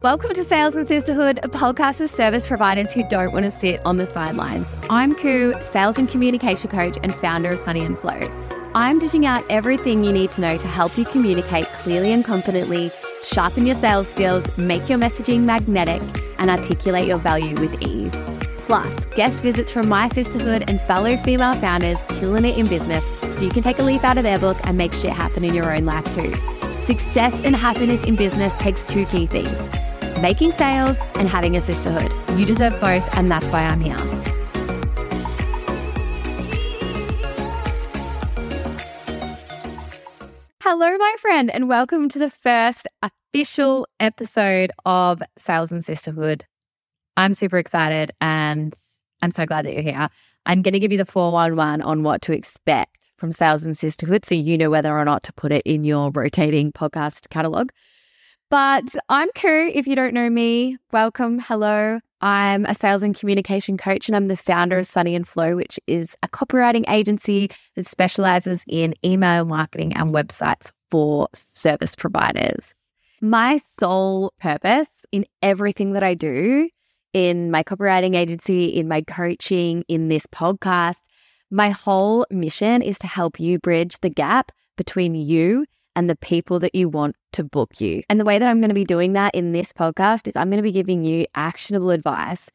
Welcome to Sales and Sisterhood, a podcast of service providers who don't want to sit on the sidelines. I'm Cou, sales and communication coach and founder of Sunny and Flow. I'm dishing out everything you need to know to help you communicate clearly and confidently, sharpen your sales skills, make your messaging magnetic, and articulate your value with ease. Plus, guest visits from my sisterhood and fellow female founders killing it in business so you can take a leaf out of their book and make shit happen in your own life too. Success and happiness in business takes two key things making sales and having a sisterhood. You deserve both, and that's why I'm here. Hello, my friend, and welcome to the first official episode of Sales and Sisterhood. I'm super excited and I'm so glad that you're here. I'm going to give you the 411 on what to expect from Sales and Sisterhood so you know whether or not to put it in your rotating podcast catalog. But I'm Cou. If you don't know me, welcome. Hello. I'm a sales and communication coach, and I'm the founder of Sunny and Flow, which is a copywriting agency that specializes in email marketing and websites for service providers. My sole purpose in everything that I do in my copywriting agency, in my coaching, in this podcast, my whole mission is to help you bridge the gap between you and the people that you want to book you. And the way that I'm going to be doing that in this podcast is I'm going to be giving you actionable advice,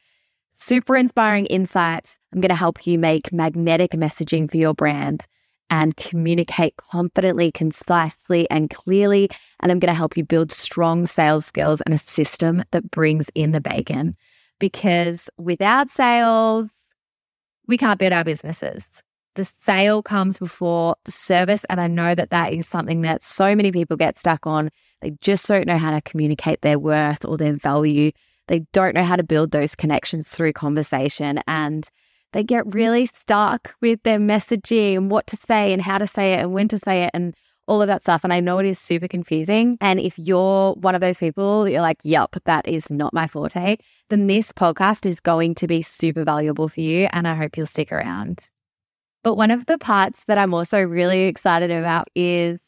super inspiring insights. I'm going to help you make magnetic messaging for your brand and communicate confidently, concisely, and clearly. And I'm going to help you build strong sales skills and a system that brings in the bacon. Because without sales, we can't build our businesses the sale comes before the service. And I know that that is something that so many people get stuck on. They just don't know how to communicate their worth or their value. They don't know how to build those connections through conversation. And they get mm-hmm. really stuck with their messaging and what to say and how to say it and when to say it and all of that stuff. And I know it is super confusing. And if you're one of those people you're like, yep, that is not my forte, then this podcast is going to be super valuable for you. And I hope you'll stick around. But one of the parts that I'm also really excited about is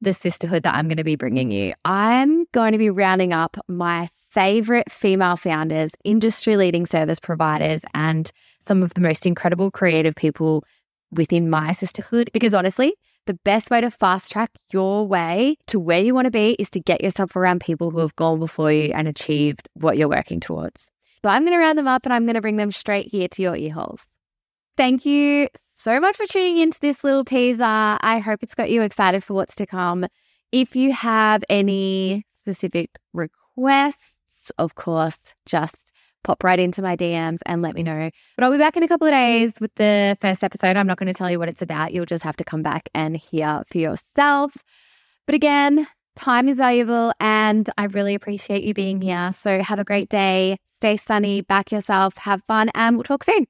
the sisterhood that I'm going to be bringing you. I'm going to be rounding up my favorite female founders, industry leading service providers, and some of the most incredible creative people within my sisterhood. Because honestly, the best way to fast track your way to where you want to be is to get yourself around people who have gone before you and achieved what you're working towards. So I'm going to round them up and I'm going to bring them straight here to your ear holes. Thank you so much for tuning into this little teaser. I hope it's got you excited for what's to come. If you have any specific requests, of course, just pop right into my DMs and let me know. But I'll be back in a couple of days with the first episode. I'm not going to tell you what it's about. You'll just have to come back and hear for yourself. But again, time is valuable and I really appreciate you being here. So have a great day. Stay sunny, back yourself, have fun, and we'll talk soon.